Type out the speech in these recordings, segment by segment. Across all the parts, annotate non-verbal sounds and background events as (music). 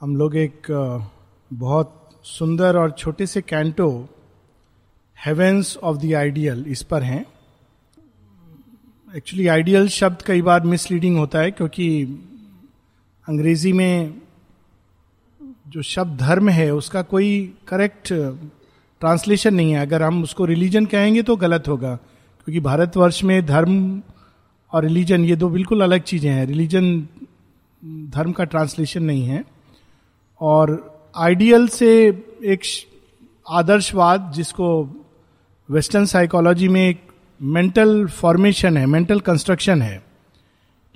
हम लोग एक बहुत सुंदर और छोटे से canto heavens of the ideal इस पर हैं। एक्चुअली आइडियल शब्द कई बार मिसलीडिंग होता है, क्योंकि अंग्रेज़ी में जो शब्द धर्म है, उसका कोई करेक्ट ट्रांसलेशन नहीं है। अगर हम उसको रिलीजन कहेंगे तो गलत होगा, क्योंकि भारतवर्ष में धर्म और रिलीजन ये दो बिल्कुल अलग चीज़ें हैं। रिलीजन धर्म का ट्रांसलेशन नहीं है। और आइडियल से एक आदर्शवाद जिसको वेस्टर्न साइकोलॉजी में एक मेंटल फॉर्मेशन है, मेंटल कंस्ट्रक्शन है।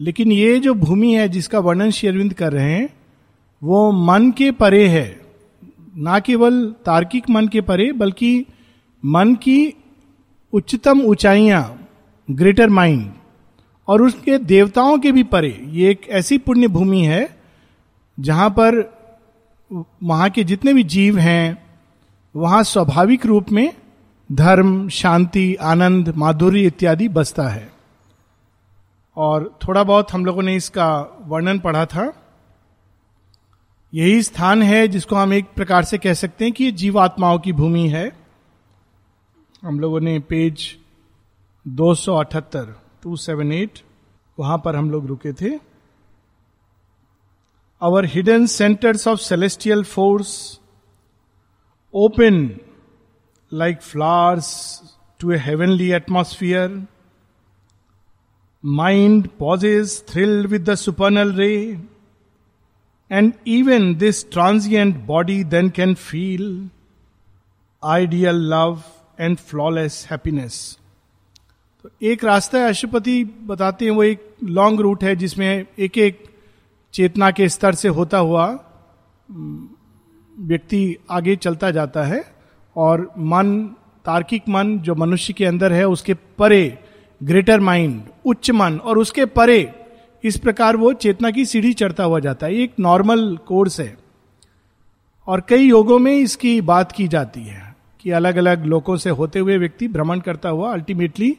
लेकिन ये जो भूमि है जिसका वर्णन शेरविंद कर रहे हैं, वो मन के परे है। ना केवल तार्किक मन के परे, बल्कि मन की उच्चतम ऊंचाइयाँ, ग्रेटर माइंड, और उसके देवताओं के भी परे। ये एक ऐसी पुण्य भूमि है जहाँ पर वहाँ के जितने भी जीव हैं, वहाँ स्वाभाविक रूप में धर्म, शांति, आनंद, माधुर्य इत्यादि बसता है। और थोड़ा बहुत हम लोगों ने इसका वर्णन पढ़ा था। यही स्थान है जिसको हम एक प्रकार से कह सकते हैं कि जीवात्माओं की भूमि है। हम लोगों ने पेज 278 278 वहाँ पर हम लोग रुके थे। Our hidden centers of celestial force open like flowers to a heavenly atmosphere. Mind pauses, thrilled with the supernal ray, and even this transient body then can feel ideal love and flawless happiness. तो एक रास्ता है अशुपति बताते हैं वो एक long route है जिसमें एक एक चेतना के स्तर से होता हुआ व्यक्ति आगे चलता जाता है और मन, तार्किक मन जो मनुष्य के अंदर है, उसके परे ग्रेटर माइंड उच्च मन और उसके परे, इस प्रकार वो चेतना की सीढ़ी चढ़ता हुआ जाता है। एक नॉर्मल कोर्स है। और कई योगों में इसकी बात की जाती है कि अलग अलग लोगों से होते हुए व्यक्ति भ्रमण करता हुआ अल्टीमेटली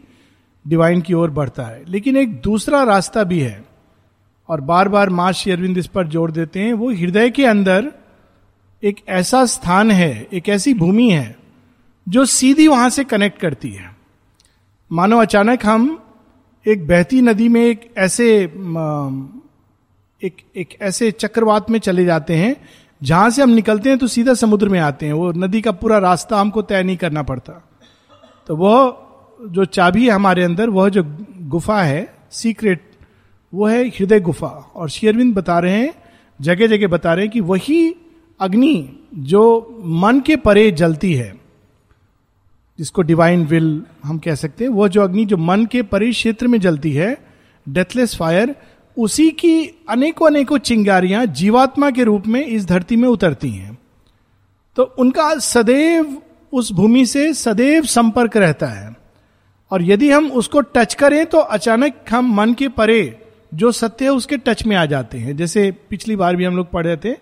डिवाइन की ओर बढ़ता है। लेकिन एक दूसरा रास्ता भी है। और बार बार माँ श्री अरविंद इस पर ज़ोर देते हैं, वो हृदय के अंदर एक ऐसा स्थान है, एक ऐसी भूमि है, जो सीधी वहाँ से कनेक्ट करती है। मानो अचानक हम एक बहती नदी में एक ऐसे एक एक ऐसे चक्रवात में चले जाते हैं, जहाँ से हम निकलते हैं तो सीधा समुद्र में आते हैं, वो नदी का पूरा रास्ता हमको तय नहीं करना पड़ता। तो वह जो चाबी है हमारे अंदर, वह जो गुफा है सीक्रेट वो है हृदय गुफा। और शेयरविंद बता रहे हैं, जगह जगह बता रहे हैं कि वही अग्नि जो मन के परे जलती है, जिसको डिवाइन विल हम कह सकते हैं, वो जो अग्नि जो मन के परे क्षेत्र में जलती है डेथलेस फायर उसी की अनेकों अनेकों चिंगारियाँ जीवात्मा के रूप में इस धरती में उतरती हैं। तो उनका सदैव उस भूमि से सदैव संपर्क रहता है। और यदि हम उसको टच करें तो अचानक हम मन के परे जो सत्य है, उसके टच में आ जाते हैं। जैसे पिछली बार भी हम लोग पढ़ रहे थे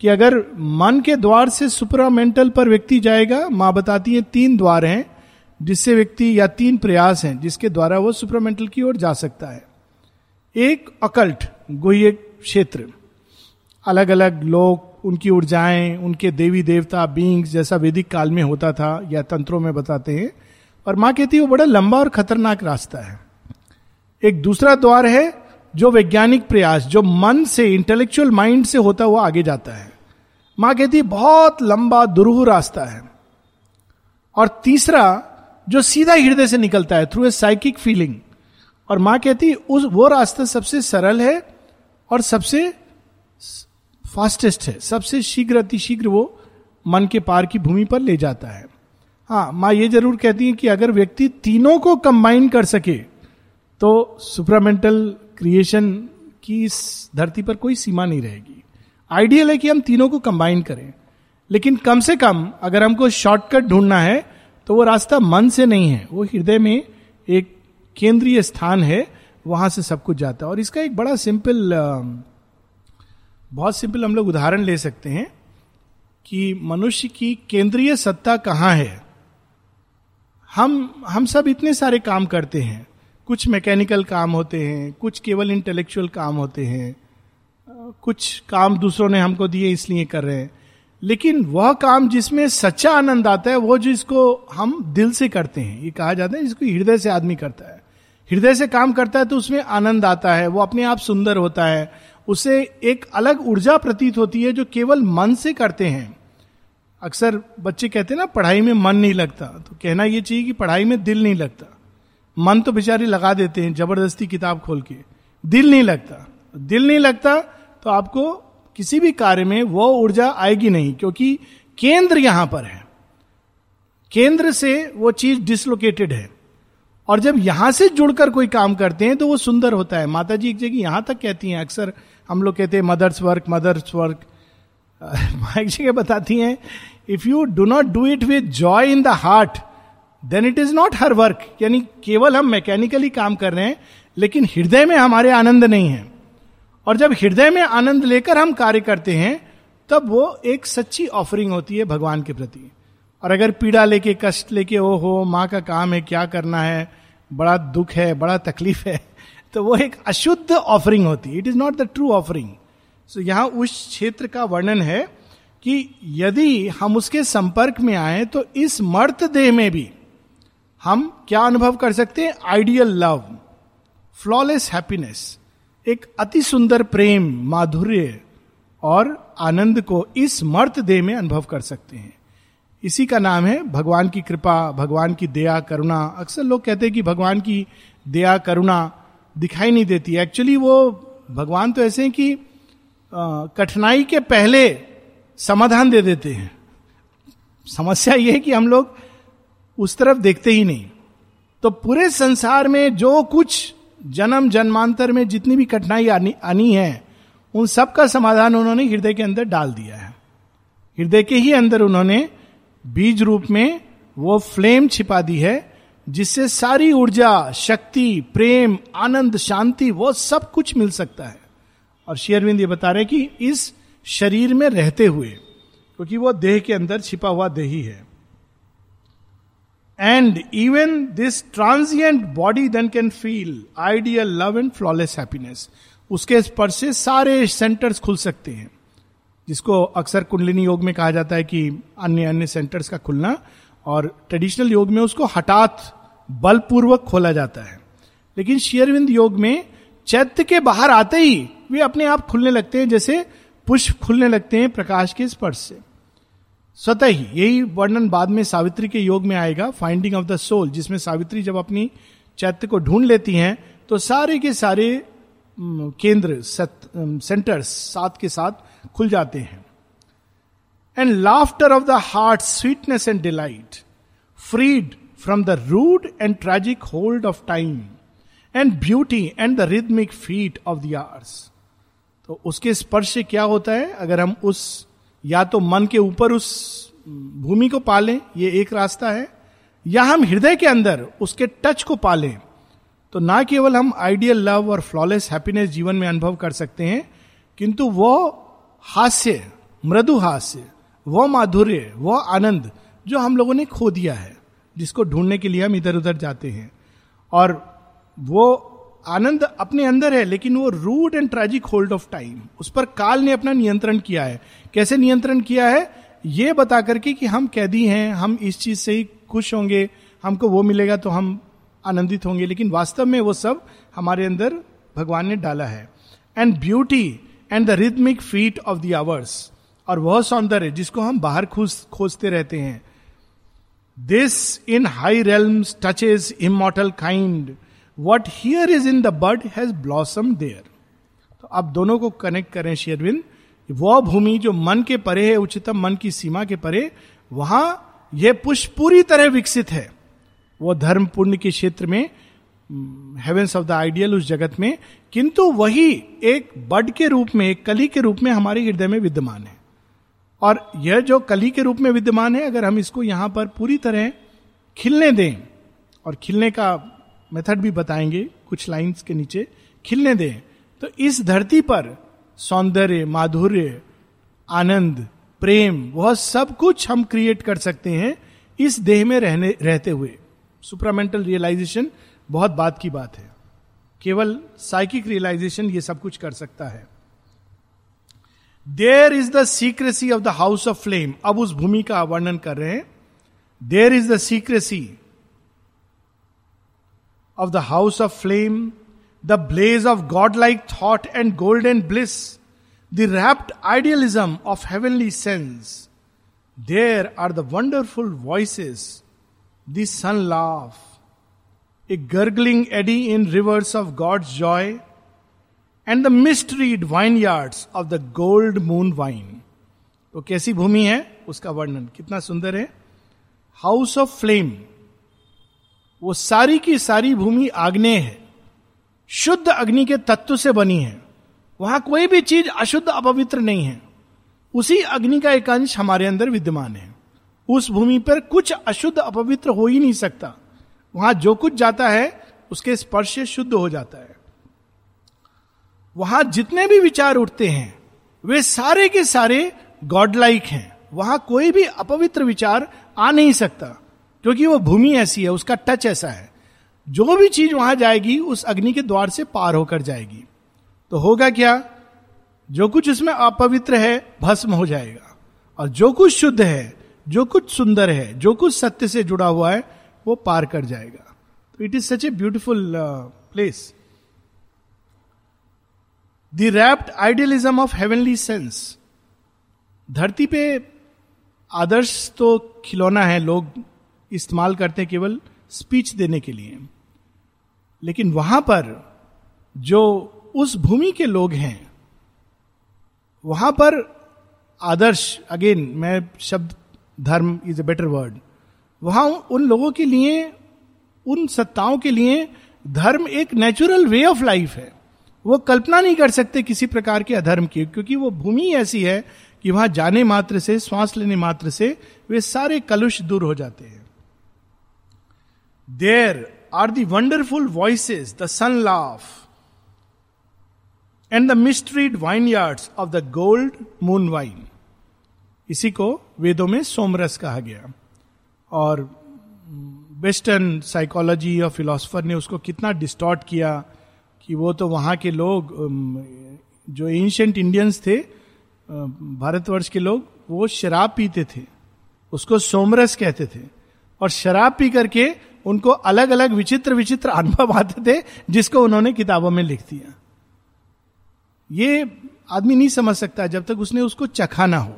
कि अगर मन के द्वार से सुपरामेंटल पर व्यक्ति जाएगा, माँ बताती है तीन द्वार हैं, जिससे व्यक्ति या तीन प्रयास हैं, जिसके द्वारा वो सुपरामेंटल की ओर जा सकता है। एक, अकल्ट, गुह्य क्षेत्र। अलग अलग लोग उनकी ऊर्जाएँ उनके देवी देवता बींग्स जैसा वैदिक काल में होता था या तंत्रों में बताते हैं। और माँ कहती है, वो बड़ा लंबा और खतरनाक रास्ता है। एक दूसरा द्वार है जो वैज्ञानिक प्रयास, जो मन से इंटेलेक्चुअल माइंड से होता हुआ आगे जाता है। माँ कहती, बहुत लंबा, दुरूह रास्ता है। और तीसरा, जो सीधा हृदय से निकलता है थ्रू ए साइकिक फीलिंग और माँ कहती, उस, वो रास्ता सबसे सरल है और सबसे फास्टेस्ट है। सबसे शीघ्र, अतिशीघ्र वो मन के पार की भूमि पर ले जाता है। हाँ माँ ये ज़रूर कहती है कि अगर व्यक्ति तीनों को कंबाइन कर सके तो सुपरामेंटल क्रिएशन की इस धरती पर कोई सीमा नहीं रहेगी। आइडियल है कि हम तीनों को कंबाइन करें। लेकिन कम से कम अगर हमको शॉर्टकट ढूंढना है तो वो रास्ता मन से नहीं है। वो हृदय में एक केंद्रीय स्थान है, वहाँ से सब कुछ जाता है। और इसका एक बड़ा सिंपल बहुत सिंपल हम लोग उदाहरण ले सकते हैं कि मनुष्य की केंद्रीय सत्ता कहाँ है। हम हम सब इतने सारे काम करते हैं। कुछ मैकेनिकल काम होते हैं, कुछ केवल इंटेलेक्चुअल काम होते हैं, कुछ काम दूसरों ने हमको दिए इसलिए कर रहे हैं। लेकिन वह काम जिसमें सच्चा आनंद आता है, वो जिसको हम दिल से करते हैं, ये कहा जाता है, जिसको हृदय से आदमी करता है। हृदय से काम करता है तो उसमें आनंद आता है, वो अपने आप सुंदर होता है, उसे एक अलग ऊर्जा प्रतीत होती है जो केवल मन से करते हैं। अक्सर बच्चे कहते हैं ना, पढ़ाई में मन नहीं लगता तो कहना यह चाहिए कि पढ़ाई में दिल नहीं लगता। मन तो बेचारे लगा देते हैं, ज़बरदस्ती किताब खोल के। दिल नहीं लगता। दिल नहीं लगता तो आपको किसी भी कार्य में वो ऊर्जा आएगी नहीं, क्योंकि केंद्र यहाँ पर है। केंद्र से वो चीज़ डिसलोकेटेड है। और जब यहाँ से जुड़कर कोई काम करते हैं तो वो सुंदर होता है। माता जी एक जगह यहाँ तक कहती हैं, अक्सर हम लोग कहते हैं मदर्स वर्क मदर्स वर्क एक जगह बताती हैं if you do not do it with joy in the heart then it is not her work यानी केवल हम मैकेनिकली काम कर रहे हैं, लेकिन हृदय में हमारे आनंद नहीं है। और जब हृदय में आनंद लेकर हम कार्य करते हैं, तब वो एक सच्ची ऑफरिंग होती है भगवान के प्रति। और अगर पीड़ा लेके, कष्ट लेके ओ हो माँ का काम है, क्या करना है, बड़ा दुख है, बड़ा तकलीफ़ है (laughs) तो वो एक अशुद्ध ऑफरिंग होती है। It is not the true offering so यहाँ उस क्षेत्र का वर्णन है कि यदि हम उसके संपर्क में आए तो इस मर्त देह में भी हम क्या अनुभव कर सकते हैं? आइडियल लव फ्लॉलेस हैप्पीनेस एक अति सुंदर प्रेम, माधुर्य और आनंद को इस मर्त देह में अनुभव कर सकते हैं। इसी का नाम है भगवान की कृपा, भगवान की दया, करुणा। अक्सर लोग कहते हैं कि भगवान की दया, करुणा दिखाई नहीं देती। एक्चुअली वो भगवान तो ऐसे हैं कि कठिनाई के पहले समाधान दे देते हैं। समस्या ये है कि हम लोग उस तरफ़ देखते ही नहीं। तो पूरे संसार में जो कुछ जन्म जन्मांतर में जितनी भी कठिनाई आनी, आनी है उन सब का समाधान उन्होंने हृदय के अंदर डाल दिया है। हृदय के ही अंदर उन्होंने बीज रूप में वो फ्लेम छिपा दी है जिससे सारी ऊर्जा शक्ति प्रेम आनंद शांति वो सब कुछ मिल सकता है। और शेयरविंद ये बता रहे कि इस शरीर में रहते हुए क्योंकि वो देह के अंदर छिपा हुआ देही है। And even this transient body then can feel ideal love and flawless happiness उसके स्पर्श से सारे सेंटर्स खुल सकते हैं। जिसको अक्सर कुंडलिनी योग में कहा जाता है कि अन्य अन्य सेंटर्स का खुलना और ट्रेडिशनल योग में उसको हठात बलपूर्वक खोला जाता है। लेकिन शेयरविंद योग में चैत्य के बाहर आते ही वे अपने आप खुलने लगते हैं, जैसे पुष्प खुलने लगते हैं प्रकाश के स्पर्श से। स्वतः ही, यही वर्णन बाद में सावित्री के योग में आएगा फाइंडिंग ऑफ़ द सोल जिसमें सावित्री जब अपनी चैत्य को ढूंढ लेती हैं तो सारे के सारे केंद्र सेंटर्स साथ के साथ खुल जाते हैं। And laughter of the heart sweetness and delight freed from the rude and tragic hold of time and beauty and the rhythmic feet of the hours तो उसके स्पर्श से क्या होता है? अगर हम उस या तो मन के ऊपर उस भूमि को पालें, ये एक रास्ता है, या हम हृदय के अंदर उसके टच को पालें तो ना केवल हम आइडियल लव और फ्लॉलेस हैप्पीनेस जीवन में अनुभव कर सकते हैं, किंतु वो हास्य, मृदु हास्य, वो माधुर्य, वो आनंद जो हम लोगों ने खो दिया है, जिसको ढूँढने के लिए हम इधर उधर जाते हैं। और वो आनंद अपने अंदर है, लेकिन वो rude and tragic hold of time. उस पर काल ने अपना नियंत्रण किया है। कैसे नियंत्रण किया है? ये बता करके कि हम कैदी हैं, हम इस चीज़ से ही खुश होंगे, हमको वो मिलेगा तो हम आनंदित होंगे, लेकिन वास्तव में वो सब हमारे अंदर भगवान ने डाला है। And beauty and the rhythmic feet of the hours और वह सौंदर्य जिसको हम बाहर खोज खोजते रहते हैं। This in high realm touches immortal kind what here is in the bud has blossom there तो आप दोनों को कनेक्ट करें शेयरविंद वह भूमि जो मन के परे है, उच्चतम मन की सीमा के परे, वहाँ यह पुष्प पूरी तरह विकसित है। वो धर्म पुण्य के क्षेत्र में हेवेंस ऑफ़ द आइडियल उस जगत में, किंतु वही एक बड के रूप में, एक कली के रूप में हमारे हृदय में विद्यमान है। और यह जो कली के रूप में विद्यमान है, अगर हम इसको यहाँ पर पूरी तरह खिलने दें, और खिलने का मेथड भी बताएँगे कुछ लाइंस के नीचे। खिलने दें। तो इस धरती पर सौंदर्य, माधुर्य, आनंद, प्रेम, वह सब कुछ हम क्रिएट कर सकते हैं इस देह में रहने, रहते हुए। सुपरामेंटल रियलाइजेशन बहुत बात की बात है। केवल साइकिक रियलाइजेशन ये सब कुछ कर सकता है। There is the secrecy of the house of flame अब उस भूमि का वर्णन कर रहे हैं। There is the secrecy the house of flame the blaze of God like thought and golden bliss the rapt idealism of heavenly sense there are the wonderful voices the sun laugh a gurgling eddy in rivers of God's joy and the mysteried vineyards of the gold moon wine तो कैसी भूमि है? उसका वर्णन कितना सुंदर है। House of flame वो सारी की सारी भूमि आग्नेय है। शुद्ध अग्नि के तत्व से बनी है। वहाँ कोई भी चीज़ अशुद्ध अपवित्र नहीं है। उसी अग्नि का एक अंश हमारे अंदर विद्यमान है। उस भूमि पर कुछ अशुद्ध अपवित्र हो ही नहीं सकता। वहाँ जो कुछ जाता है, उसके स्पर्श से शुद्ध हो जाता है। वहाँ जितने भी विचार उठते हैं, वे सारे के सारे गॉडलाइक हैं। वहाँ कोई भी अपवित्र विचार आ नहीं सकता। क्योंकि वो भूमि ऐसी है, उसका टच ऐसा है। जो भी चीज़ वहाँ जाएगी, उस अग्नि के द्वार से पार होकर जाएगी। तो होगा क्या? जो कुछ उसमें अपवित्र है, भस्म हो जाएगा। और जो कुछ शुद्ध है, जो कुछ सुंदर है, जो कुछ सत्य से जुड़ा हुआ है, वो पार कर जाएगा। तो it is such a beautiful place the rapt idealism of heavenly sense धरती पे आदर्श तो खिलौना है, लोग इस्तेमाल करते हैं केवल स्पीच देने के लिए। लेकिन वहाँ पर जो उस भूमि के लोग हैं, वहाँ पर आदर्श, अगेन, मैं शब्द, धर्म इज़ ए बेटर वर्ड वहाँ उन लोगों के लिए, उन सत्ताओं के लिए धर्म एक नेचुरल वे ऑफ़ लाइफ है। वो कल्पना नहीं कर सकते किसी प्रकार के अधर्म की, क्योंकि वो भूमि ऐसी है कि वहाँ जाने मात्र से, श्वास लेने मात्र से वे सारे कलुष दूर हो जाते हैं। There are the wonderful voices the sun laugh and the mysteried yards of the gold moon wine इसी को वेदों में सोमरस कहा गया। और वेस्टर्न साइकोलॉजी और फिलोसफर ने उसको कितना डिस्टॉर्ट किया कि वो तो वहाँ के लोग जो एंशंट इंडियंस थे भारतवर्ष के लोग, वो शराब पीते थे। उसको सोमरस कहते थे। और शराब पी करके उनको अलग अलग विचित्र विचित्र अनुभव आते थे, जिसको उन्होंने किताबों में लिख दिया। ये आदमी नहीं समझ सकता जब तक उसने उसको चखा ना हो।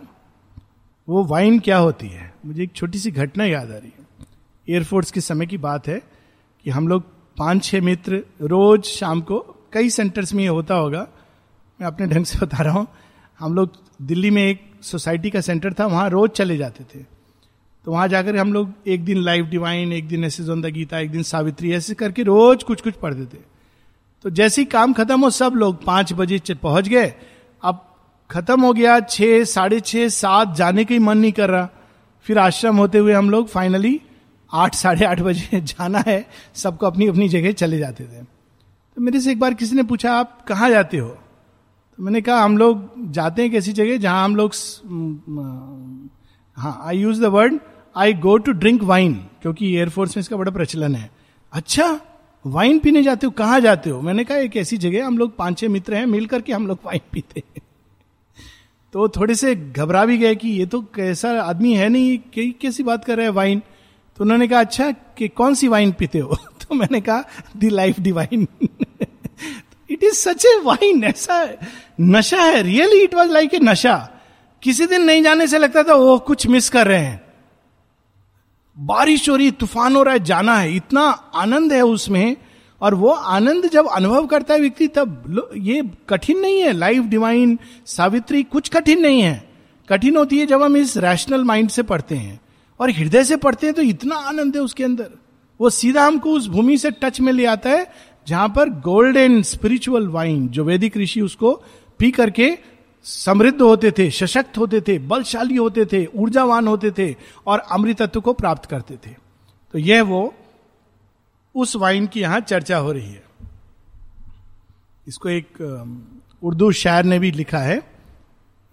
वो वाइन क्या होती है? मुझे एक छोटी सी घटना याद आ रही है। एयरफोर्स के समय की बात है कि हम लोग पाँच छह मित्र रोज शाम को, कई सेंटर्स में ये होता होगा, मैं अपने ढंग से बता रहा हूँ, हम लोग दिल्ली में एक सोसाइटी का सेंटर था, वहाँ रोज चले जाते थे। तो वहाँ जाकर हम लोग एक दिन लाइव डिवाइन, एक दिन ऐसे जोंदा गीता, एक दिन सावित्री, ऐसे करके रोज कुछ कुछ पढ़ते थे तो जैसे ही काम खत्म हो, सब लोग पाँच बजे पहुँच गए। अब खत्म हो गया, छह, साढ़े छह, सात, जाने का ही मन नहीं कर रहा। फिर आश्रम होते हुए हम लोग फाइनली आठ, साढ़े आठ बजे (laughs) जाना है, सबको अपनी अपनी जगह चले जाते थे। तो मेरे से एक बार किसी ने पूछा, आप कहाँ जाते हो? तो मैंने कहा, हम लोग जाते हैं किसी जगह जहाँ हम लोग हाँ I use the word I go to drink wine क्योंकि एयरफोर्स में इसका बड़ा प्रचलन है। अच्छा वाइन पीने जाते हो, कहाँ जाते हो? मैंने कहा, एक ऐसी जगह, हम लोग पाँच छह मित्र हैं, मिल करके हम लोग वाइन पीते हैं। तो थोड़े से घबरा भी गए कि ये तो कैसा आदमी है नहीं कैसी बात कर रहे हैं वाइन तो उन्होंने कहा अच्छा कि कौन सी वाइन पीते हो? (laughs) तो मैंने कहा the life divine it is such a wine ऐसा नशा है really it was like a नशा। किसी दिन नहीं जाने से लगता था वो कुछ मिस कर रहे हैं। बारिश हो रही, तूफ़ान हो रहा है, जाना है। इतना आनंद है उसमें, और वो आनंद जब अनुभव करता है व्यक्ति, तब ये कठिन नहीं है। लाइफ डिवाइन सावित्री, कुछ कठिन नहीं है। कठिन होती है जब हम इस रैशनल माइंड से पढ़ते हैं। और हृदय से पढ़ते हैं तो इतना आनंद है उसके अंदर। वो सीधा हमको उस भूमि से टच में ले आता है, जहाँ पर गोल्डन स्पिरिचुअल वाइन जो वैदिक ऋषि उसको पी करके समृद्ध होते थे, सशक्त होते थे, बलशाली होते थे, ऊर्जावान होते थे और अमृतत्व को प्राप्त करते थे। तो यह वो उस वाइन की यहाँ चर्चा हो रही है। इसको एक उर्दू शायर ने भी लिखा है।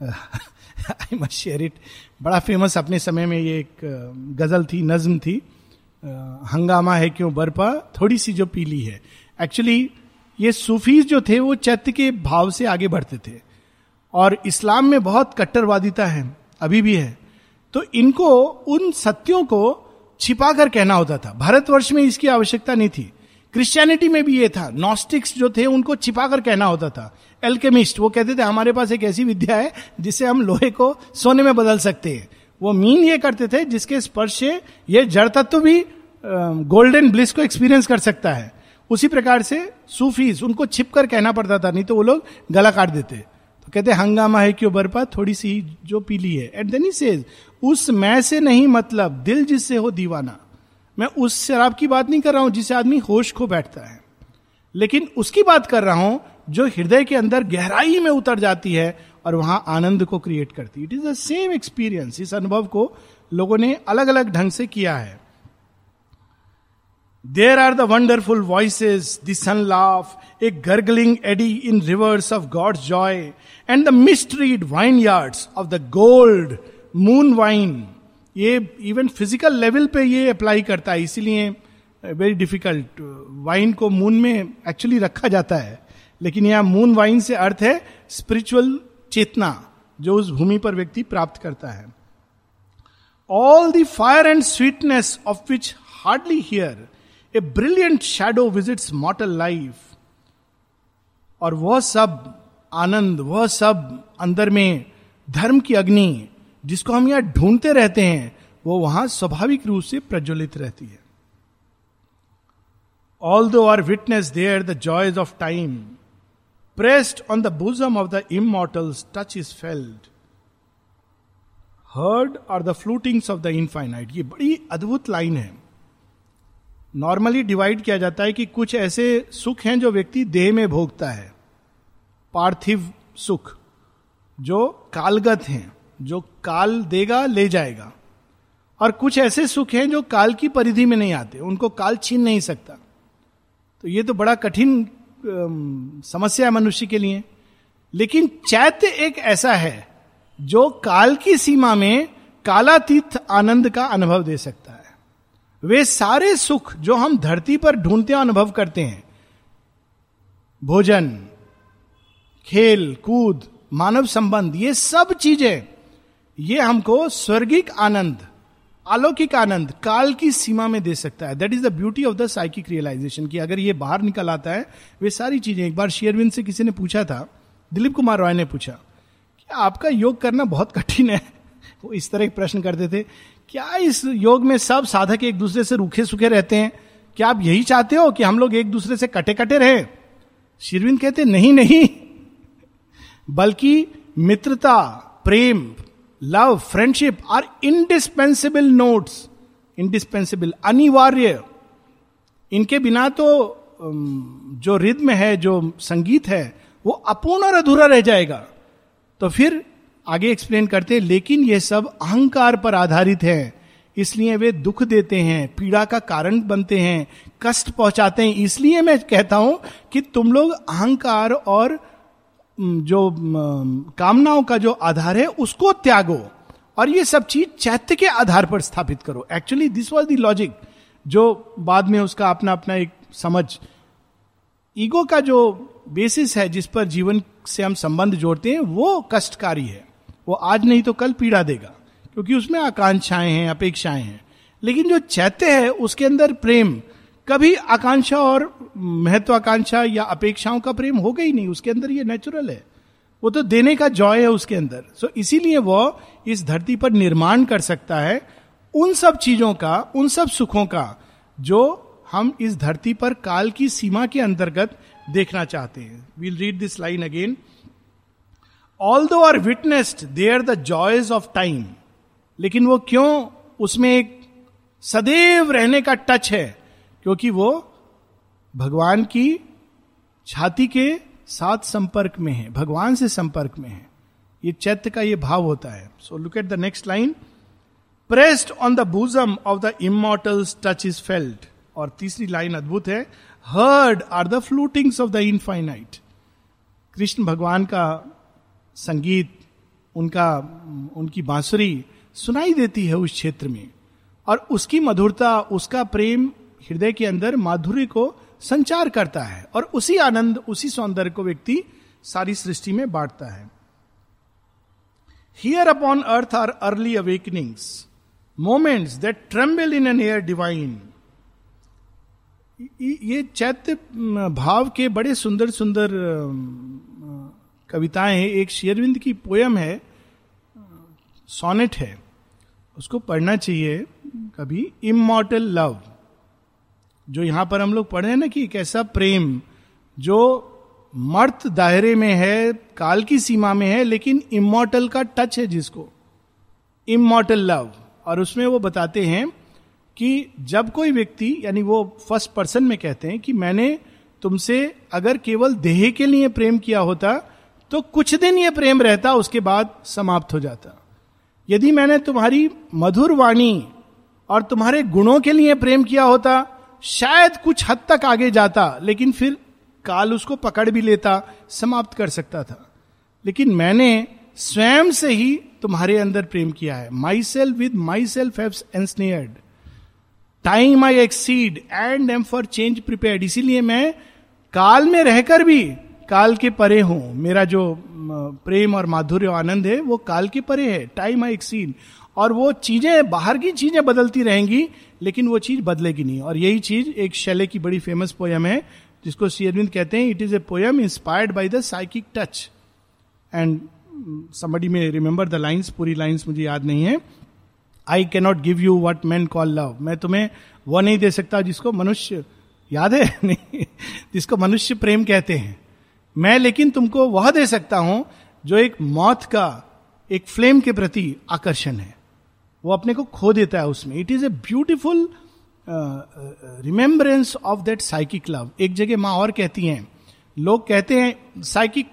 आई मस्ट शेयर इट बड़ा फ़ेमस अपने समय में ये एक गज़ल थी, नज्म थी। हंगामा है क्यों बर्पा? थोड़ी सी जो पीली है। एक्चुअली ये सूफीज जो थे, वो चैत्य के भाव से आगे बढ़ते थे। और इस्लाम में बहुत कट्टरवादिता है, अभी भी है। तो इनको, उन सत्यों को छिपा कर कहना होता था। भारतवर्ष में इसकी आवश्यकता नहीं थी। क्रिश्चियनिटी में भी ये था। नॉस्टिक्स जो थे, उनको छिपा कर कहना होता था। एल्केमिस्ट वो कहते थे, हमारे पास एक ऐसी विद्या है जिससे हम लोहे को सोने में बदल सकते हैं। वो मीन ये करते थे, जिसके स्पर्श से ये जड़ तत्व भी गोल्डन ब्लिस को एक्सपीरियंस कर सकता है। उसी प्रकार से सूफीज उनको छिप कर कहना पड़ता था, नहीं तो वो लोग गला काट देते। तो कहते हंगामा है क्यों बरपा थोड़ी सी जो पीली है। एट देन ही सेज उस मैं से नहीं मतलब दिल जिससे हो दीवाना। मैं उस शराब की बात नहीं कर रहा हूँ, जिसे आदमी होश खो बैठता है। लेकिन उसकी बात कर रहा हूँ, जो हृदय के अंदर गहराई में उतर जाती है और वहाँ आनंद को क्रिएट करती it is the same experience इस अनुभव को लोगों ने अलग अलग ढंग से किया है। There are the wonderful voices the sun laugh a gurgling eddy in rivers of God's joy and the mysteried vineyards of the gold moon wine ये इवन फ़िज़िकल लेवल पे ये अप्लाई करता है, इसीलिए वेरी डिफ़िकल्ट वाइन को moon में actually रखा जाता है। लेकिन यहाँ मून वाइन से अर्थ है स्पिरिचुअल चेतना, जो उस भूमि पर व्यक्ति प्राप्त करता है। All the fire and sweetness of which hardly here a brilliant shadow visits mortal life और वह सब आनंद, वह सब अंदर में धर्म की अग्नि जिसको हम यहाँ ढूंढते रहते हैं, वो वहाँ स्वाभाविक रूप से प्रज्वलित रहती है। Although are witness there the joys of time pressed on the bosom of the immortal's touch is felt heard are the flutings of the infinite ये बड़ी अद्भुत लाइन है। नॉर्मली डिवाइड किया जाता है कि कुछ ऐसे सुख हैं जो व्यक्ति देह में भोगता है। पार्थिव सुख, जो कालगत हैं, जो काल देगा, ले जाएगा। और कुछ ऐसे सुख हैं जो काल की परिधि में नहीं आते, उनको काल छीन नहीं सकता। तो ये तो बड़ा कठिन समस्या है मनुष्य के लिए। लेकिन चैत्य एक ऐसा है, जो काल की सीमा में कालातीत आनंद का अनुभव दे सकता है। वे सारे सुख जो हम धरती पर ढूंढते अनुभव करते हैं। भोजन, खेल, कूद, मानव संबंध, ये सब चीज़ें, ये हमको स्वर्गिक आनंद, अलौकिक आनंद, काल की सीमा में दे सकता है। That is the beauty of the psychic realization की अगर ये बाहर निकल आता है, वे सारी चीज़ें, एक बार शेयरविंद से किसी ने पूछा था, दिलीप कुमार रॉय ने पूछा कि आपका योग करना बहुत कठिन है? (laughs) वो इस तरह प्रश्न करते थे। क्या इस योग में सब साधक एक दूसरे से रूखे सूखे रहते हैं? क्या आप यही चाहते हो कि हम लोग एक दूसरे से कटे कटे रहे? शिरविंद कहते, नहीं नहीं। बल्कि मित्रता, प्रेम, love, friendship are indispensable notes, indispensable, अनिवार्य। इनके बिना तो जो रिद्म है, जो संगीत है, वो अपूर्ण और अधूरा रह जाएगा। तो फिर आगे एक्सप्लेन करते हैं, लेकिन ये सब अहंकार पर आधारित है। इसलिए वे दुख देते हैं, पीड़ा का कारण बनते हैं, कष्ट पहुंचाते हैं। इसलिए मैं कहता हूँ कि तुम लोग अहंकार और जो कामनाओं का जो आधार है, उसको त्यागो और ये सब चीज़ चैत्य के आधार पर स्थापित करो। Actually this was the logic जो बाद में उसका अपना अपना एक समझ। ईगो का जो बेसिस है, जिस पर जीवन से हम संबंध जोड़ते हैं, वो कष्टकारी है। वो आज नहीं तो कल पीड़ा देगा क्योंकि उसमें आकांक्षाएँ हैं अपेक्षाएँ हैं। लेकिन जो चैत्य है उसके अंदर प्रेम। कभी आकांक्षा और महत्वाकांक्षा या अपेक्षाओं का प्रेम होगा ही नहीं उसके अंदर ये नेचुरल है। वो तो देने का जॉय है उसके अंदर। सो so, इसीलिए वो इस धरती पर निर्माण कर सकता है उन सब चीज़ों का उन सब सुखों का जो हम इस धरती पर काल की सीमा के अंतर्गत देखना चाहते हैं। We'll read this line again although are witnessed are the joys of time लेकिन वो क्यों? उसमें एक सदैव रहने का टच है, क्योंकि वो भगवान की छाती के साथ संपर्क में है, भगवान से संपर्क में है। ये चैत्य का ये भाव होता है। So look at the next line pressed on the bosom of the immortal's touch is felt और तीसरी लाइन अद्भुत है। Heard are the flutings of the infinite Krishna भगवान का संगीत, उनका, उनकी बांसुरी सुनाई देती है उस क्षेत्र में। और उसकी मधुरता, उसका प्रेम हृदय के अंदर माधुर्य को संचार करता है और उसी आनंद, उसी सौंदर्य को व्यक्ति सारी सृष्टि में बांटता है। Here upon earth are early awakenings moments that tremble in an air divine ये चैत्य भाव के बड़े सुंदर सुंदर कविताएँ हैं, एक शेरविंद की पोयम है सोनेट है। उसको पढ़ना चाहिए कभी इमोटल लव जो यहाँ पर हम लोग पढ़े हैं ना कि एक ऐसा प्रेम जो मर्त दायरे में है, काल की सीमा में है, लेकिन इमोटल का टच है जिसको। इमोटल लव और उसमें वो बताते हैं कि जब कोई व्यक्ति, यानी वो फ़र्स्ट पर्सन में कहते हैं कि मैंने तुमसे अगर केवल देह के लिए प्रेम किया होता तो कुछ दिन ये प्रेम रहता, उसके बाद समाप्त हो जाता। यदि मैंने तुम्हारी मधुर वाणी और तुम्हारे गुणों के लिए प्रेम किया होता, शायद कुछ हद तक आगे जाता, लेकिन फिर काल उसको पकड़ भी लेता, समाप्त कर सकता था। लेकिन मैंने स्वयं से ही तुम्हारे अंदर प्रेम किया है। Myself with myself ensnared time I exceed and am for change prepared इसीलिए मैं काल में रहकर भी काल के परे हूँ, मेरा जो प्रेम और माधुर्य आनंद है, वो काल के परे है टाइम आई एक्सीड और वो चीज़ें, बाहर की चीज़ें बदलती रहेंगी, लेकिन वो चीज़ बदलेगी नहीं। और यही चीज़ एक शैले की बड़ी फ़ेमस पोयम है, जिसको श्री अरविंद कहते हैं it is a poem inspired by the psychic touch and somebody में रिमेंबर द लाइन्स पूरी लाइन्स मुझे याद नहीं है। I cannot give you what man call love मैं तुम्हें वो नहीं दे सकता जिसको मनुष्य, याद है? (laughs) नहीं, जिसको मनुष्य प्रेम कहते हैं। मैं लेकिन तुमको वह दे सकता हूँ जो एक मौत का, एक फ्लेम के प्रति आकर्षण है। वो अपने को खो देता है उसमें। It is a beautiful remembrance of that psychic love एक जगह माँ और कहती हैं, लोग कहते हैं, साइकिक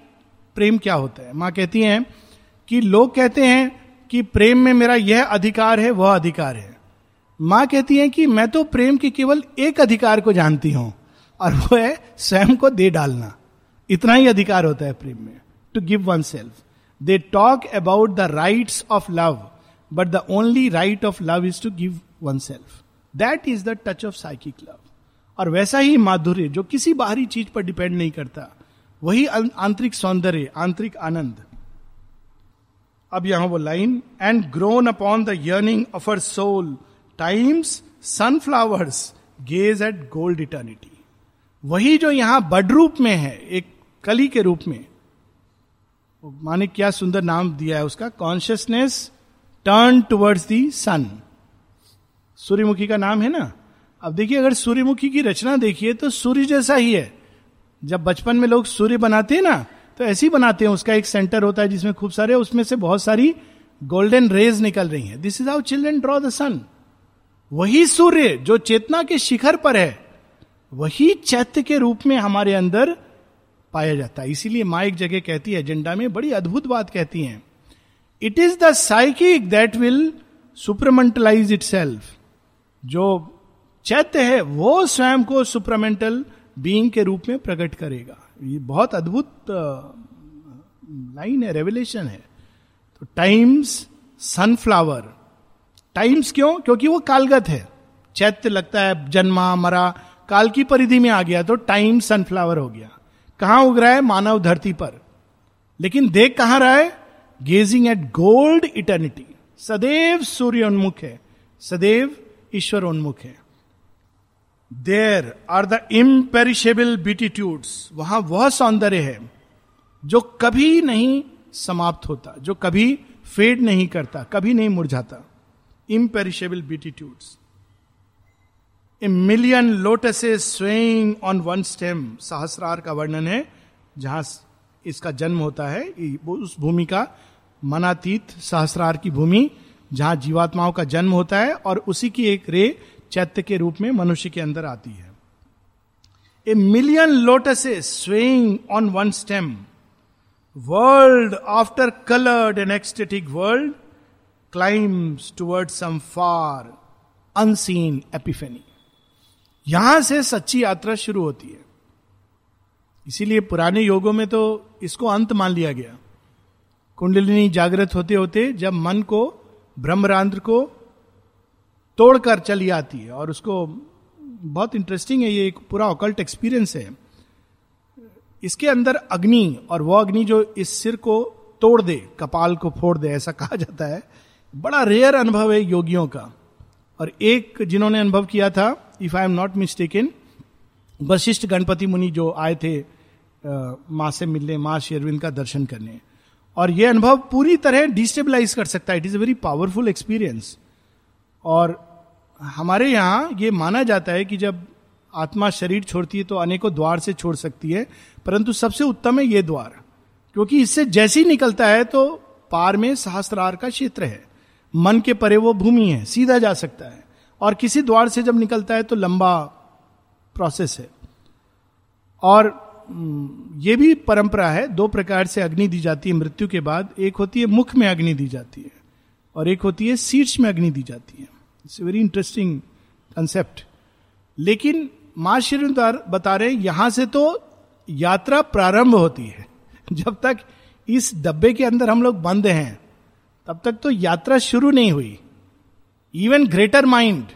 प्रेम क्या होता है? माँ कहती हैं कि लोग कहते हैं कि प्रेम में मेरा यह अधिकार है, वह अधिकार है। माँ कहती है कि मैं तो प्रेम के केवल एक अधिकार को जानती हूँ, और वो है स्वयं को दे डालना। इतना ही अधिकार होता है प्रेम में to give oneself they talk about the rights of love but the only right of love is to give oneself that is the touch of psychic love और वैसा ही माधुर्य, जो किसी बाहरी चीज़ पर डिपेंड नहीं करता, वही आंतरिक सौंदर्य, आंतरिक आनंद। अब यहाँ वो line and grown upon the yearning of our soul time's sunflowers gaze at gold eternity वही जो यहाँ बड रूप में है, एक कली के रूप में। माने क्या सुंदर नाम दिया है उसका? Consciousness turn towards the sun सूर्यमुखी का नाम है ना? अब देखिए, अगर सूर्यमुखी की रचना देखिए तो सूर्य जैसा ही है। जब बचपन में लोग सूर्य बनाते हैं ना तो ऐसे ही बनाते हैं। उसका एक सेंटर होता है जिसमें खूब सारे, उसमें से बहुत सारी गोल्डन रेज निकल रही हैं। This is how children draw the sun वही सूर्य जो चेतना के शिखर पर है, वही चैत्य के रूप में हमारे अंदर पाया जाता है। इसीलिए माँ एक जगह कहती है, एजेंडा में बड़ी अद्भुत बात कहती हैं। It is the psychic that will supermentalize it जो चैत्य है, वो स्वयं को सुपरमेंटल बीइंग के रूप में प्रकट करेगा। ये बहुत अद्भुत लाइन है रेवलेशन है। तो टाइम्स सनफ्लावर टाइम्स क्यों? क्योंकि वो कालगत है। चैत्य लगता है, जन्मा, मरा, काल की परिधि में आ गया तो टाइम सनफ्लावर हो गया। कहाँ उग रहा है? मानव धरती पर। लेकिन देख कहाँ रहा है? गेजिंग एट गोल्ड इटर्निटी सदैव सूर्य उन्मुख है। सदैव ईश्वर उन्मुख है। There are the imperishable beatitudes वहाँ वह सौंदर्य है, जो कभी नहीं समाप्त होता, जो कभी फेड नहीं करता, कभी नहीं मुरझाता। Imperishable beatitudes a million lotus swaying on one stem सहस्रार का वर्णन है, जहाँ इसका जन्म होता है उस भूमि का मनातीत सहस्रार की भूमि, जहाँ जीवात्माओं का जन्म होता है और उसी की एक रे चैत्य के रूप में मनुष्य के अंदर आती है। A million lotus swaying on one stem world after coloured an ecstatic world climbs toward some far unseen epiphany यहाँ से सच्ची यात्रा शुरू होती है। इसीलिए पुराने योगों में तो इसको अंत मान लिया गया। कुंडलिनी जागृत होते होते जब मन को, ब्रह्मरांध्र को तोड़कर चली आती है और उसको बहुत इंटरेस्टिंग है, ये एक पूरा ऑकल्ट एक्सपीरियंस है। इसके अंदर अग्नि और वो अग्नि जो इस सिर को तोड़ दे, कपाल को फोड़ दे, ऐसा कहा जाता है। बड़ा रेयर अनुभव है योगियों का। और एक जिन्होंने अनुभव किया था if I am not mistaken Vashishtha Ganapati Muni जो आए थे माँ से मिलने, माँ शेरविंद का दर्शन करने। और यह अनुभव पूरी तरह डिस्टेबलाइज कर सकता है। It is a very powerful experience और हमारे यहाँ ये माना जाता है कि जब आत्मा शरीर छोड़ती है तो अनेकों द्वार से छोड़ सकती है, परंतु सबसे उत्तम है ये द्वार। क्योंकि इससे जैसे ही निकलता है तो पार में सहस्त्रार का क्षेत्र है। मन के परे वो भूमि है, सीधा जा सकता है। और किसी द्वार से जब निकलता है तो लंबा प्रोसेस है। और ये भी परंपरा है, दो प्रकार से अग्नि दी जाती है मृत्यु के बाद। एक होती है मुख में अग्नि दी जाती है, और एक होती है शीर्ष में अग्नि दी जाती है। इट्स वेरी इंटरेस्टिंग कंसेप्ट लेकिन माँ श्रीदार बता रहे यहाँ से तो यात्रा प्रारंभ होती है। (laughs) जब तक इस डब्बे के अंदर हम लोग बंद हैं तब तक तो यात्रा शुरू नहीं हुई। इवन ग्रेटर माइंड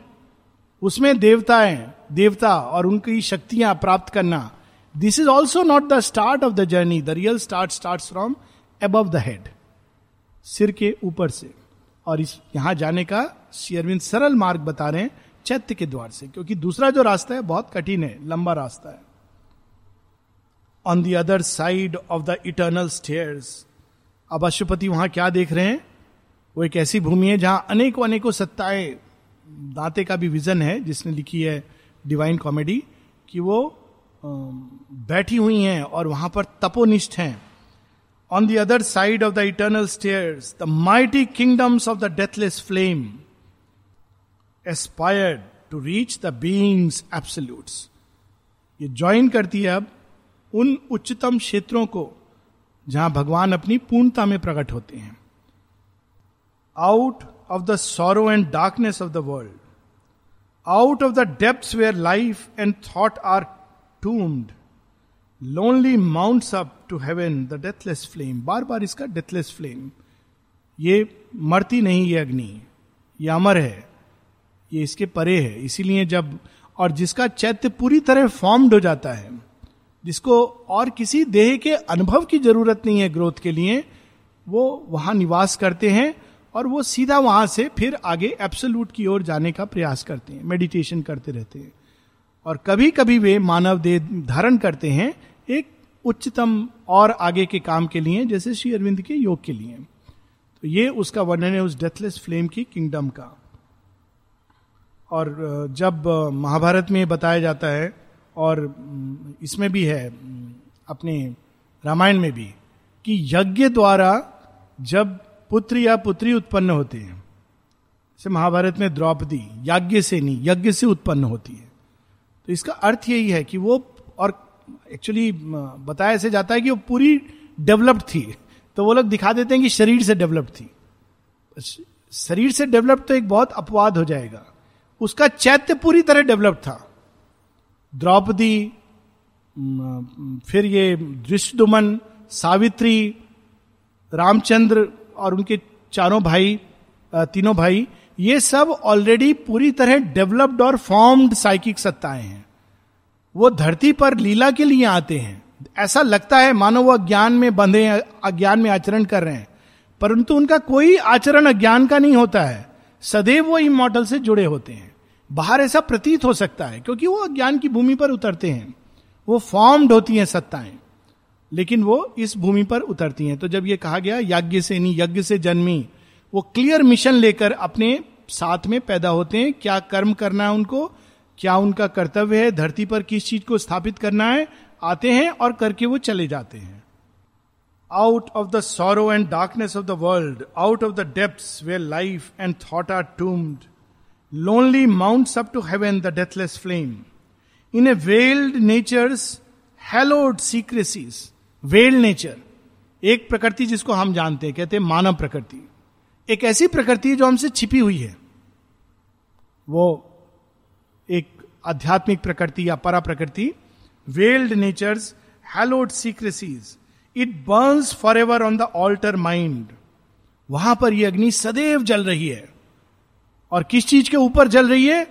उसमें देवताएँ, देवता और उनकी शक्तियाँ प्राप्त करना this is also not the start of the journey the real start start from above the head सिर के ऊपर से। और इस, यहाँ जाने का शेयरविंद सरल मार्ग बता रहे हैं चैत्य के द्वार से, क्योंकि दूसरा जो रास्ता है बहुत कठिन है, लंबा रास्ता है। On the other side of the eternal stairs अब अशुपति वहाँ क्या देख रहे हैं? वो एक ऐसी भूमि है जहाँ अनेकों अनेकों सत्ताएँ, दाते का भी विजन है, जिसने लिखी है डिवाइन कॉमेडी कि वो बैठी हुई हैं और वहाँ पर तपोनिष्ठ हैं। On the other side of the eternal stairs the mighty kingdoms of the deathless flame aspired to reach the being's absolutes ये ज्वाइन करती है अब उन उच्चतम क्षेत्रों को, जहाँ भगवान अपनी पूर्णता में प्रकट होते हैं। Out of the sorrow and darkness of the world out of the depth where life and thought are tombed lonely mounts up to heaven the deathless flame बार बार इसका डेथलेस फ्लेम ये मरती नहीं ये अग्नि ये अमर है ये इसके परे है इसीलिए जब और जिसका चैत्य पूरी तरह फॉर्म्ड हो जाता है जिसको और किसी देह के अनुभव की ज़रूरत नहीं है ग्रोथ के लिए वो वहाँ निवास करते हैं और वो सीधा वहाँ से फिर आगे एब्सोल्यूट की ओर जाने का प्रयास करते हैं मेडिटेशन करते रहते हैं। और कभी कभी वे मानव देह धारण करते हैं एक उच्चतम और आगे के काम के लिए, जैसे श्री अरविंद के योग के लिए। तो ये उसका वर्णन है उस डेथलेस फ्लेम की किंगडम का। और जब महाभारत में बताया जाता है और इसमें भी है अपने रामायण में भी, कि यज्ञ द्वारा जब पुत्र या पुत्री उत्पन्न होते हैं। जैसे महाभारत में द्रौपदी यज्ञ से नहीं यज्ञ से उत्पन्न होती है। तो इसका अर्थ यही है कि वो, और एक्चुअली बताया ऐसे जाता है कि वो पूरी डेवलप्ड थी। तो वो लोग दिखा देते हैं कि शरीर से डेवलप्ड थी। शरीर से डेवलप तो एक बहुत अपवाद हो जाएगा। उसका चैत्य पूरी तरह डेवलप था। द्रौपदी फिर ये दृष्टुमन सावित्री, रामचंद्र और उनके चारों भाई तीनों भाई, ये सब ऑलरेडी पूरी तरह डेवलप्ड और फॉर्म्ड साइकिक सत्ताएँ हैं। वो धरती पर लीला के लिए आते हैं। ऐसा लगता है मानो वो अज्ञान में बंधे अज्ञान में आचरण कर रहे हैं। परंतु उनका कोई आचरण अज्ञान का नहीं होता है। सदैव वो इमोटल से जुड़े होते हैं। बाहर ऐसा प्रतीत हो सकता है, क्योंकि वो अज्ञान की भूमि पर उतरते हैं। वो फॉर्म्ड होती हैं सत्ताएँ। लेकिन वो इस भूमि पर उतरती हैं। तो जब ये कहा गया, यज्ञ से नहीं, यज्ञ से जन्मी, वो क्लियर मिशन लेकर अपने साथ में पैदा होते हैं। क्या कर्म करना है उनको? क्या उनका कर्तव्य है? धरती पर किस चीज़ को स्थापित करना है? आते हैं और करके वो चले जाते हैं। Out of the sorrow and darkness of the world out of the depth where life and thought are tombed lonely mount up to heaven the deathless flame in a veiled nature's hallowed secrecies veiled nature, एक प्रकृति जिसको हम जानते हैं, कहते हैं मानव प्रकृति। एक ऐसी प्रकृति जो हमसे छिपी हुई है। वो एक आध्यात्मिक प्रकृति या परा प्रकृति, veiled nature's hallowed secrecies it burns forever on the altar mind वहाँ पर यह अग्नि सदैव जल रही है। और किस चीज़ के ऊपर जल रही है?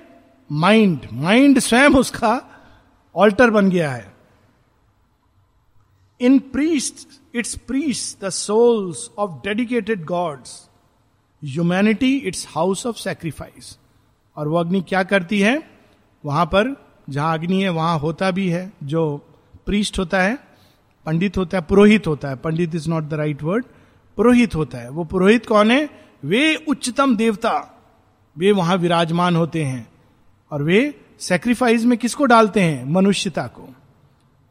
माइंड माइंड स्वयं उसका ऑल्टर बन गया है। In priest its priest the souls of dedicated gods humanity its house of sacrifice और वो अग्नि क्या करती है? वहाँ पर जहाँ अग्नि है, वहाँ होता भी है, जो प्रीस्ट होता है, पंडित होता है, पुरोहित होता है। Pandit is not the right word पुरोहित होता है। वो पुरोहित कौन है? वे उच्चतम देवता। वे वहाँ विराजमान होते हैं। और वे सेक्रीफाइस में किसको डालते हैं? मनुष्यता को।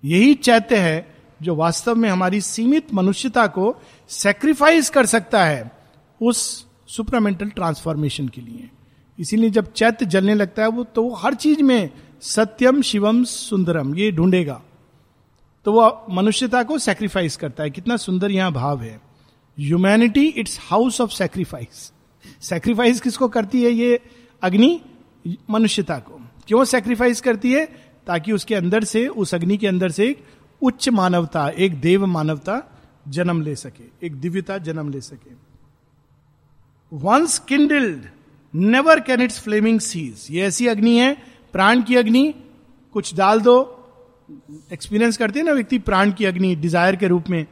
यही चैत्य है जो वास्तव में हमारी सीमित मनुष्यता को सेक्रीफाइस कर सकता है, उस सुपरामेंटल ट्रांसफॉर्मेशन के लिए। इसीलिए जब चैत्य जलने लगता है, वो तो वो हर चीज़ में सत्यम, शिवम, सुंदरम, ये ढूंढेगा। तो वो मनुष्यता को सेक्रीफाइस करता है। कितना सुंदर यहाँ भाव है। Humanity its house of sacrifice sacrifice किसको करती है? ये अग्नि, मनुष्यता को। क्यों सेक्रीफाइस करती है? ताकि उसके अंदर से, उस अग्नि के अंदर से एक उच्च मानवता, एक देव मानवता जन्म ले सके, एक दिव्यता जन्म ले सके। Once kindled never can its flaming cease ये ऐसी अग्नि है, प्राण की अग्नि, कुछ डाल दो। एक्सपीरियंस करते हैं ना व्यक्ति प्राण की अग्नि डिज़ायर के रूप में।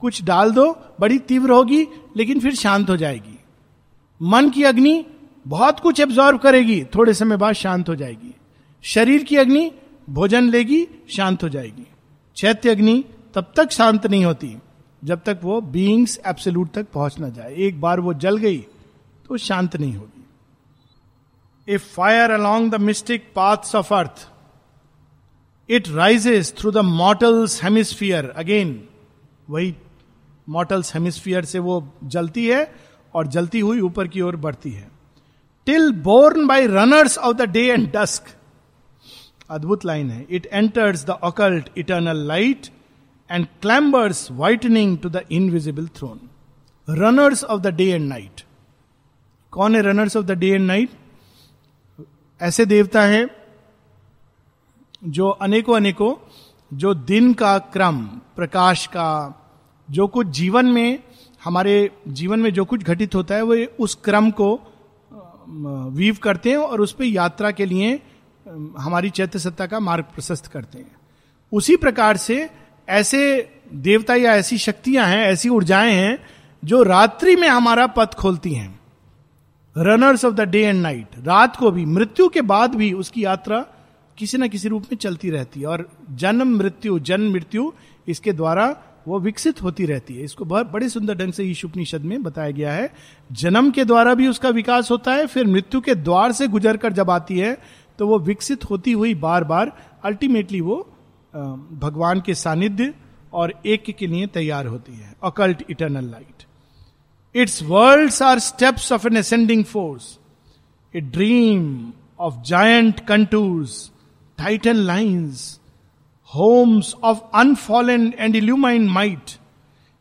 कुछ डाल दो, बड़ी तीव्र होगी, लेकिन फिर शांत हो जाएगी। मन की अग्नि बहुत कुछ एब्जॉर्व करेगी, थोड़े समय बाद शांत हो जाएगी। शरीर की अग्नि, भोजन लेगी, शांत हो जाएगी। चैत्य अग्नि तब तक शांत नहीं होती, जब तक वो बींग्स एब्सोल्यूट तक पहुँच ना जाए। एक बार वो जल गई तो शांत नहीं होगी। A fire along the mystic paths of earth it rises through the mortal's hemisphere again वही मॉटल्स हेमिस्फियर से वो जलती है, और जलती हुई ऊपर की ओर बढ़ती है। Till borne by runners of the day and dusk अद्भुत लाइन है। It enters the occult eternal light and clambers whitening to the invisible throne runners of the day and night कौन है runners of the day and night ऐसे देवता है जो अनेकों अनेकों जो दिन का क्रम, प्रकाश का, जो कुछ जीवन में, हमारे जीवन में जो कुछ घटित होता है, वो उस क्रम को वीव करते हैं और उस पर यात्रा के लिए हमारी चैत्य सत्ता का मार्ग प्रशस्त करते हैं। उसी प्रकार से ऐसे देवता या ऐसी शक्तियाँ हैं, ऐसी ऊर्जाएँ हैं, जो रात्रि में हमारा पथ खोलती हैं। Runners of the day and night रात को भी, मृत्यु के बाद भी उसकी यात्रा किसी न किसी रूप में चलती रहती है। और जन्म मृत्यु जन्म मृत्यु, इसके द्वारा वो विकसित होती रहती है। इसको बहुत बड़े सुंदर ढंग से ईश उपनिषद में बताया गया है। जन्म के द्वारा भी उसका विकास होता है, फिर मृत्यु के द्वार से गुजर कर जब आती है तो वो विकसित होती हुई बार बार अल्टीमेटली वो भगवान के सानिध्य और एक के लिए तैयार होती है occult eternal light its world are steps of an ascending force a dream of giant contours titan lines homes of unfallen and illumined might,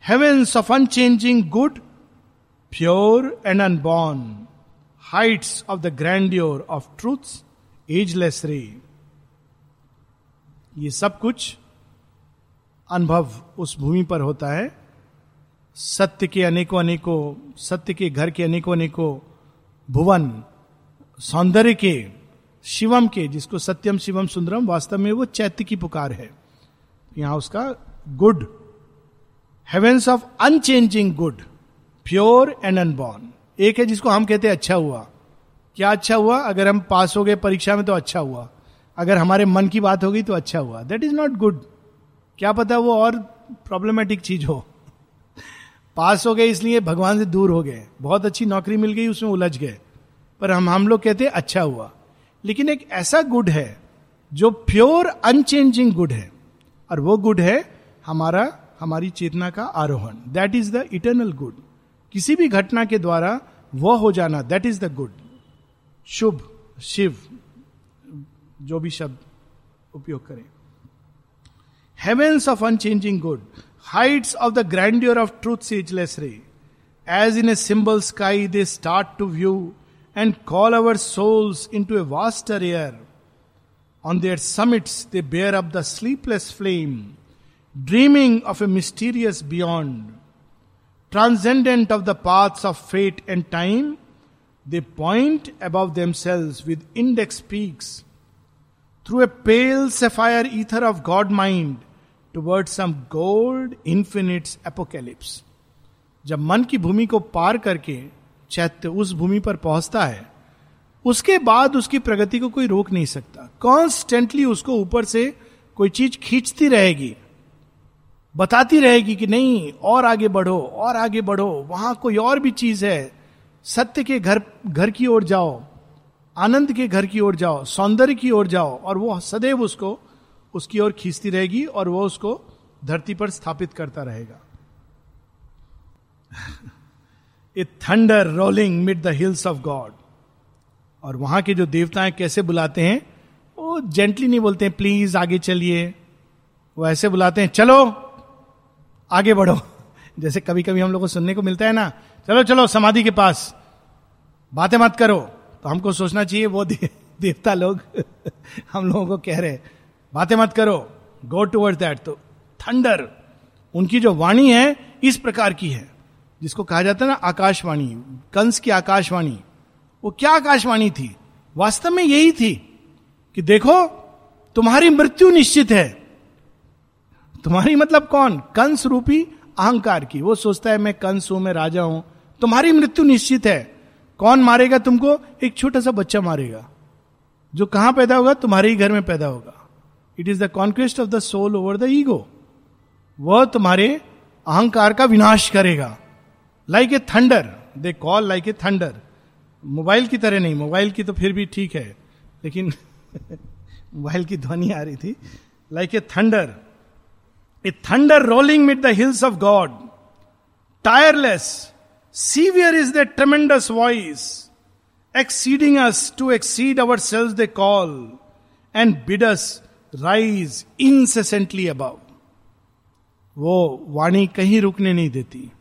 heavens of unchanging good, pure and unborn, heights of the grandeur of truth's ageless रे ये सब कुछ अनुभव उस भूमि पर होता है। सत्य के अनेकों अनेकों, सत्य के घर के अनेकों अनेकों भुवन, सौंदर्य के, शिवम के, जिसको सत्यम, शिवम, सुंदरम, वास्तव में वो चैत्य की पुकार है। यहाँ उसका good heavens of unchanging good pure and unborn एक है जिसको हम कहते हैं अच्छा हुआ। क्या अच्छा हुआ? अगर हम पास हो गए परीक्षा में तो अच्छा हुआ। अगर हमारे मन की बात हो गई तो अच्छा हुआ। दैट इज़ नॉट गुड क्या पता वो और प्रॉब्लमेटिक चीज़ हो। पास हो गए इसलिए भगवान से दूर हो गए। बहुत अच्छी नौकरी मिल गई, उसमें उलझ गए। पर हम हम लोग कहते अच्छा हुआ। लेकिन एक ऐसा गुड है, जो प्योर अनचेंजिंग गुड है। और वो गुड है हमारा, हमारी चेतना का आरोहण। That is the eternal good किसी भी घटना के द्वारा वह हो जाना दैट इज़ द गुड शुभ, शिव, जो भी शब्द उपयोग करें। Heavens of unchanging good heights of the grandeur of truth ageless ray as in a symbol sky they start to view and call our souls into a vaster air on their summits they bear of the sleepless flame dreaming of a mysterious beyond transcendent of the path of fate and time they point above themselves with index peaks through a pale sapphire ether of God mind toward some gold infinite's apocalypse जब मन की भूमि को पार करके चैत्य उस भूमि पर पहुँचता है, उसके बाद उसकी प्रगति को कोई रोक नहीं सकता। कॉन्स्टेंटली उसको ऊपर से कोई चीज़ खींचती रहेगी, बताती रहेगी कि नहीं, और आगे बढ़ो, और आगे बढ़ो, वहाँ कोई और भी चीज़ है सत्य के घर घर की ओर जाओ, आनंद के घर की ओर जाओ, सौंदर्य की ओर जाओ, और वो सदैव उसको, उसकी ओर खींचती रहेगी, और वो उसको धरती पर स्थापित करता रहेगा। A thunder rolling mid the hills of God और वहाँ के जो देवताएँ कैसे बुलाते हैं, वो जेंटली नहीं बोलते हैं प्लीज़ आगे चलिए। वो ऐसे बुलाते हैं, चलो, आगे बढ़ो। (laughs) जैसे कभी कभी हम लोग को सुनने को मिलता है ना, चलो चलो, समाधि के पास। बातें मत करो। तो हमको सोचना चाहिए वो दे, देवता लोग (laughs) हम लोगों को कह रहे बातें मत करो। गो टूवर्ड दैट तो थंडर उनकी जो वाणी है इस प्रकार की है जिसको कहा जाता है ना आकाशवाणी। कंस की आकाशवाणी। वो क्या आकाशवाणी थी? वास्तव में यही थी कि देखो तुम्हारी मृत्यु निश्चित है। तुम्हारी मतलब कौन? कंस रूपी अहंकार की। वो सोचता है मैं कंस हूँ मैं राजा हूँ। तुम्हारी मृत्यु निश्चित है। कौन मारेगा तुमको? एक छोटा सा बच्चा मारेगा, जो कहाँ पैदा होगा? तुम्हारे ही घर में पैदा होगा। It is the conquest of the soul over the ego वह तुम्हारे अहंकार का विनाश करेगा। Like a thunder they call like a thunder mobile की तरह नहीं, मोबाइल की तो फिर भी ठीक है, लेकिन (laughs) मोबाइल की ध्वनि आ रही थी। Like a thunder a thunder rolling mid the hills of God tireless severe is the tremendous voice exceeding us to exceed ourselves they call and bid us rise incessantly above वो वाणी कहीं रुकने नहीं देती।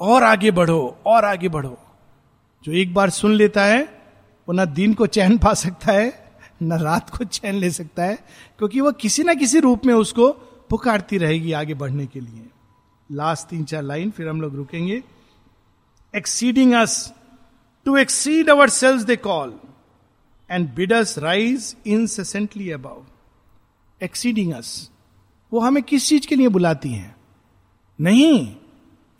और आगे बढ़ो, और आगे बढ़ो। जो एक बार सुन लेता है, वो ना दिन को चैन पा सकता है, न रात को चैन ले सकता है, क्योंकि वो किसी ना किसी रूप में उसको पुकारती रहेगी आगे बढ़ने के लिए। लास्ट तीन चार लाइन, फिर हम लोग रुकेंगे। Exceeding us to exceed ourselves they call and bid us rise incessantly above exceeding us वो हमें किस चीज़ के लिए बुलाती हैं? नहीं,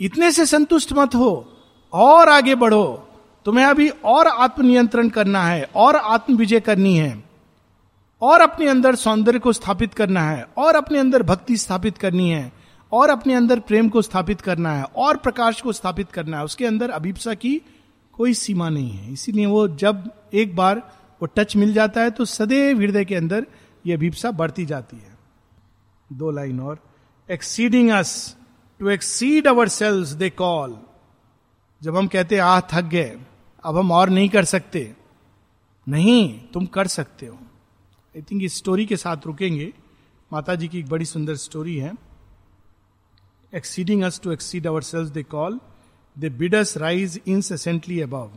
इतने से संतुष्ट मत हो, और आगे बढ़ो। तुम्हें अभी और आत्मनियंत्रण करना है, और आत्म विजय करनी है, और अपने अंदर सौंदर्य को स्थापित करना है, और अपने अंदर भक्ति स्थापित करनी है। और अपने अंदर प्रेम को स्थापित करना है, और प्रकाश को स्थापित करना है। उसके अंदर अभिप्सा की कोई सीमा नहीं है। इसीलिए वो जब एक बार वो टच मिल जाता है तो सदैव हृदय के अंदर ये अभिप्सा बढ़ती जाती है। दो लाइन और। Exceeding us to exceed ourselves they call जब हम कहते आ थक गए। अब हम और नहीं कर सकते। नहीं, तुम कर सकते हो। आई थिंक इस स्टोरी के साथ रुकेंगे। माता जी की एक बड़ी सुंदर स्टोरी है। Exceeding us to exceed ourselves they call they bid us rise incessantly above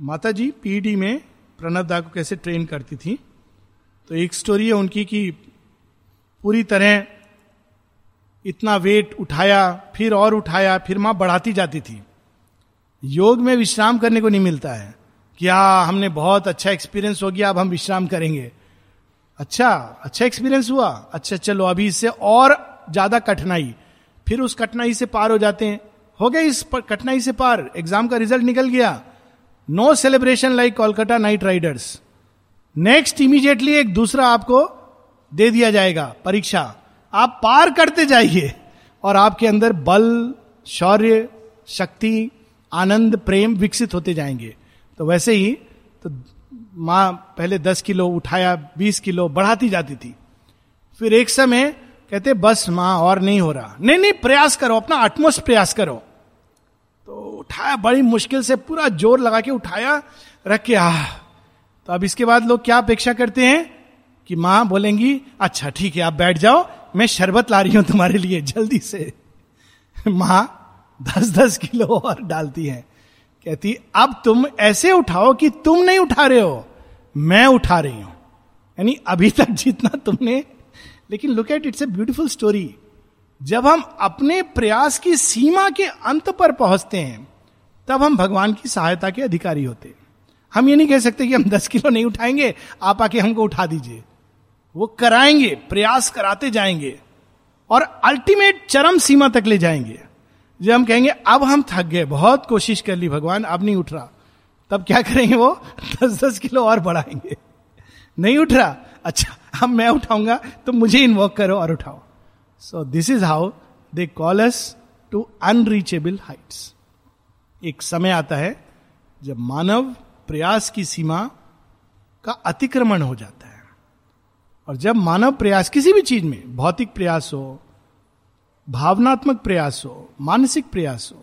माता जी पीडी में प्रणब दा को कैसे ट्रेन करती थी? तो एक स्टोरी है उनकी कि पूरी तरह इतना वेट उठाया, फिर और उठाया, फिर माँ बढ़ाती जाती थी। योग में विश्राम करने को नहीं मिलता है कि हाँ हमने बहुत अच्छा एक्सपीरियंस हो गया, अब हम विश्राम करेंगे। अच्छा अच्छा एक्सपीरियंस हुआ। अच्छा चलो, अभी इससे और ज़्यादा कठिनाई। फिर उस कठिनाई से पार हो जाते हैं। हो गए इस कठिनाई से पार। एग्ज़ाम का रिज़ल्ट निकल गया। No celebration like Kolkata knight riders next immediately एक दूसरा आपको दे दिया जाएगा, परीक्षा। आप पार करते जाइए और आपके अंदर बल, शौर्य, शक्ति, आनंद, प्रेम विकसित होते जाएँगे। तो वैसे ही तो माँ पहले दस किलो, उठाया बीस किलो, बढ़ाती जाती थी। फिर एक समय कहते, बस माँ, और नहीं हो रहा. नहीं नहीं, प्रयास करो, अपना अटमोस्ट प्रयास करो. तो उठाया, बड़ी मुश्किल से पूरा ज़ोर लगा के उठाया, रख के आ तो अब इसके बाद लोग क्या अपेक्षा करते हैं? कि माँ बोलेंगी अच्छा ठीक है, आप बैठ जाओ, मैं शरबत ला रही हूँ तुम्हारे लिए, जल्दी से। माँ दस दस किलो और डालती है। कहती, अब तुम ऐसे उठाओ कि तुम नहीं उठा रहे हो, मैं उठा रही हूँ। यानी अभी तक जितना तुमने लेकिन look at it's a beautiful story जब हम अपने प्रयास की सीमा के अंत पर पहुँचते हैं, तब हम भगवान की सहायता के अधिकारी होते हम ये नहीं कह सकते कि हम दस किलो नहीं उठाएँगे, आप आके हमको उठा दीजिए। वो कराएँगे, प्रयास कराते जाएँगे और अल्टीमेट चरम सीमा तक ले जाएँगे। जब हम कहेंगे, अब हम थक गए, बहुत कोशिश कर ली, भगवान, अब नहीं उठ रहा। तब क्या करेंगे वो? (laughs) दस दस किलो और बढ़ाएँगे। नहीं उठ रहा? अच्छा अब मैं उठाऊँगा तो मुझे इन्वॉक करो और उठाओ। So this is how they call us to unreachable heights एक समय आता है, जब मानव प्रयास की सीमा का अतिक्रमण हो जाता है। और जब मानव प्रयास किसी भी चीज़ में, भौतिक प्रयास हो, भावनात्मक प्रयास हो, मानसिक प्रयास हो,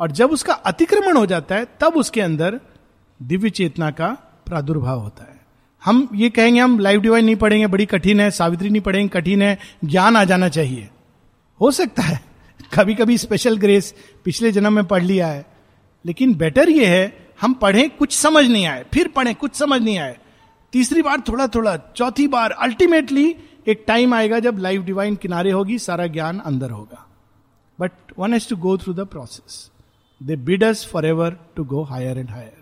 और जब उसका अतिक्रमण हो जाता है, तब उसके अंदर दिव्य चेतना का प्रादुर्भाव होता है। हम ये कहेंगे, हम लाइव डिवाइन नहीं पढ़ेंगे, बड़ी कठिन है, सावित्री नहीं पढ़ेंगे, कठिन है, ज्ञान आ जाना चाहिए। हो सकता है कभी कभी स्पेशल ग्रेस पिछले जन्म में पढ़ लिया है, लेकिन बेटर ये है, हम पढ़ें, कुछ समझ नहीं आए, फिर पढ़ें, कुछ समझ नहीं आए। तीसरी बार थोड़ा थोड़ा चौथी बार अल्टीमेटली एक टाइम आएगा जब लाइफ डिवाइन किनारे होगी, सारा ज्ञान अंदर होगा। But one has to go through the process they bid us forever to go higher and higher